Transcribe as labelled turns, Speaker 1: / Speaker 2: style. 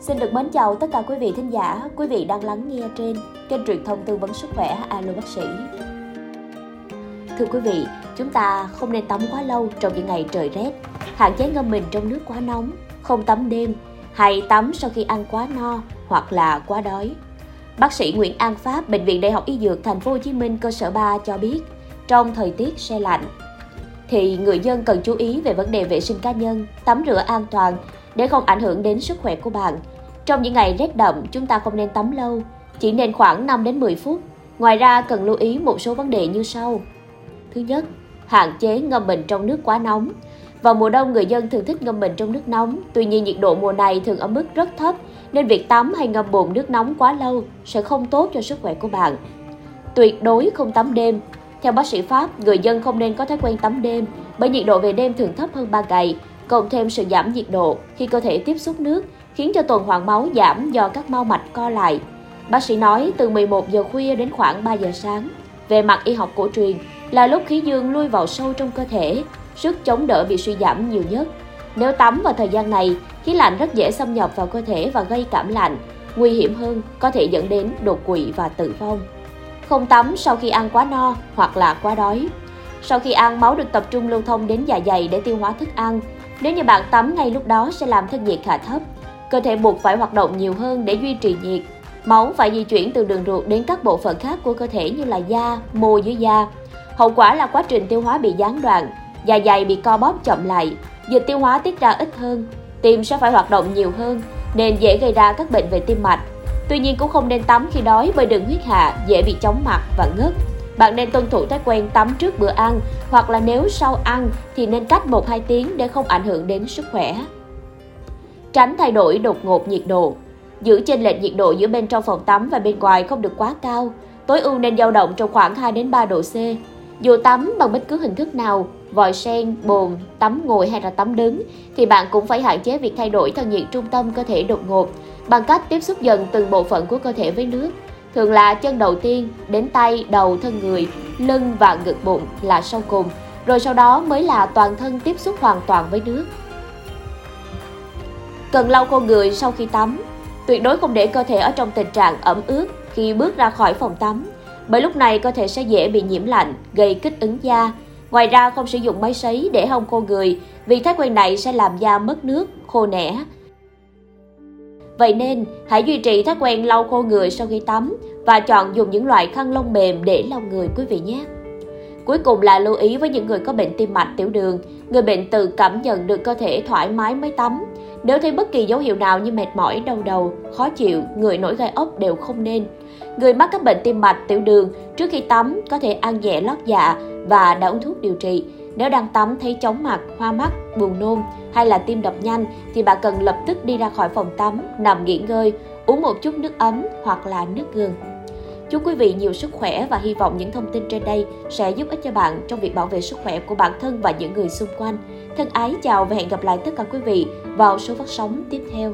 Speaker 1: Xin được mến chào tất cả quý vị thính giả, quý vị đang lắng nghe trên kênh truyền thông tư vấn sức khỏe Alo Bác sĩ. Thưa quý vị, chúng ta không nên tắm quá lâu trong những ngày trời rét, hạn chế ngâm mình trong nước quá nóng, không tắm đêm hay tắm sau khi ăn quá no hoặc là quá đói. Bác sĩ Nguyễn An Pháp, Bệnh viện Đại học Y Dược Thành phố Hồ Chí Minh cơ sở 3 cho biết, trong thời tiết se lạnh thì người dân cần chú ý về vấn đề vệ sinh cá nhân, tắm rửa an toàn để không ảnh hưởng đến sức khỏe của bạn. Trong những ngày rét đậm, chúng ta không nên tắm lâu, chỉ nên khoảng 5 đến 10 phút. Ngoài ra cần lưu ý một số vấn đề như sau. Thứ nhất, hạn chế ngâm mình trong nước quá nóng. Vào mùa đông, người dân thường thích ngâm mình trong nước nóng, tuy nhiên nhiệt độ mùa này thường ở mức rất thấp, nên việc tắm hay ngâm bồn nước nóng quá lâu sẽ không tốt cho sức khỏe của bạn. Tuyệt đối không tắm đêm. Theo bác sĩ Pháp, người dân không nên có thói quen tắm đêm bởi nhiệt độ về đêm thường thấp hơn 3 ngày, cộng thêm sự giảm nhiệt độ khi cơ thể tiếp xúc nước khiến cho tuần hoàn máu giảm do các mau mạch co lại. Bác sĩ nói từ 11 giờ khuya đến khoảng 3 giờ sáng. Về mặt y học cổ truyền là lúc khí dương lui vào sâu trong cơ thể, sức chống đỡ bị suy giảm nhiều nhất. Nếu tắm vào thời gian này, khí lạnh rất dễ xâm nhập vào cơ thể và gây cảm lạnh. Nguy hiểm hơn, có thể dẫn đến đột quỵ và tử vong. Không tắm sau khi ăn quá no hoặc là quá đói. Sau khi ăn, máu được tập trung lưu thông đến dạ dày để tiêu hóa thức ăn. Nếu như bạn tắm ngay lúc đó sẽ làm thân nhiệt hạ thấp. Cơ thể buộc phải hoạt động nhiều hơn để duy trì nhiệt. Máu phải di chuyển từ đường ruột đến các bộ phận khác của cơ thể như là da, mô dưới da. Hậu quả là quá trình tiêu hóa bị gián đoạn, dạ dày bị co bóp chậm lại, dịch tiêu hóa tiết ra ít hơn, tim sẽ phải hoạt động nhiều hơn nên dễ gây ra các bệnh về tim mạch. Tuy nhiên cũng không nên tắm khi đói bởi đường huyết hạ dễ bị chóng mặt và ngất. Bạn nên tuân thủ thói quen tắm trước bữa ăn hoặc là nếu sau ăn thì nên cách 1-2 tiếng để không ảnh hưởng đến sức khỏe. Tránh thay đổi đột ngột nhiệt độ. Giữ chênh lệch nhiệt độ giữa bên trong phòng tắm và bên ngoài không được quá cao. Tối ưu nên dao động trong khoảng 2 đến 3 độ C. Dù tắm bằng bất cứ hình thức nào, vòi sen, bồn, tắm ngồi hay là tắm đứng, thì bạn cũng phải hạn chế việc thay đổi thân nhiệt trung tâm cơ thể đột ngột bằng cách tiếp xúc dần từng bộ phận của cơ thể với nước. Thường là chân đầu tiên, đến tay, đầu, thân người, lưng và ngực bụng là sau cùng, rồi sau đó mới là toàn thân tiếp xúc hoàn toàn với nước. Cần lau khô người sau khi tắm. Tuyệt đối không để cơ thể ở trong tình trạng ẩm ướt khi bước ra khỏi phòng tắm, bởi lúc này cơ thể sẽ dễ bị nhiễm lạnh, gây kích ứng da. Ngoài ra không sử dụng máy sấy để hong khô người vì thói quen này sẽ làm da mất nước, khô nẻ. Vậy nên, hãy duy trì thói quen lau khô người sau khi tắm và chọn dùng những loại khăn lông mềm để lau người quý vị nhé. Cuối cùng là lưu ý với những người có bệnh tim mạch tiểu đường, người bệnh tự cảm nhận được cơ thể thoải mái mới tắm. Nếu thấy bất kỳ dấu hiệu nào như mệt mỏi, đau đầu, khó chịu, người nổi gai ốc đều không nên. Người mắc các bệnh tim mạch, tiểu đường trước khi tắm có thể ăn nhẹ lót dạ và đã uống thuốc điều trị. Nếu đang tắm thấy chóng mặt, hoa mắt, buồn nôn hay là tim đập nhanh thì bạn cần lập tức đi ra khỏi phòng tắm, nằm nghỉ ngơi, uống một chút nước ấm hoặc là nước gừng. Chúc quý vị nhiều sức khỏe và hy vọng những thông tin trên đây sẽ giúp ích cho bạn trong việc bảo vệ sức khỏe của bản thân và những người xung quanh. Thân ái chào và hẹn gặp lại tất cả quý vị vào số phát sóng tiếp theo.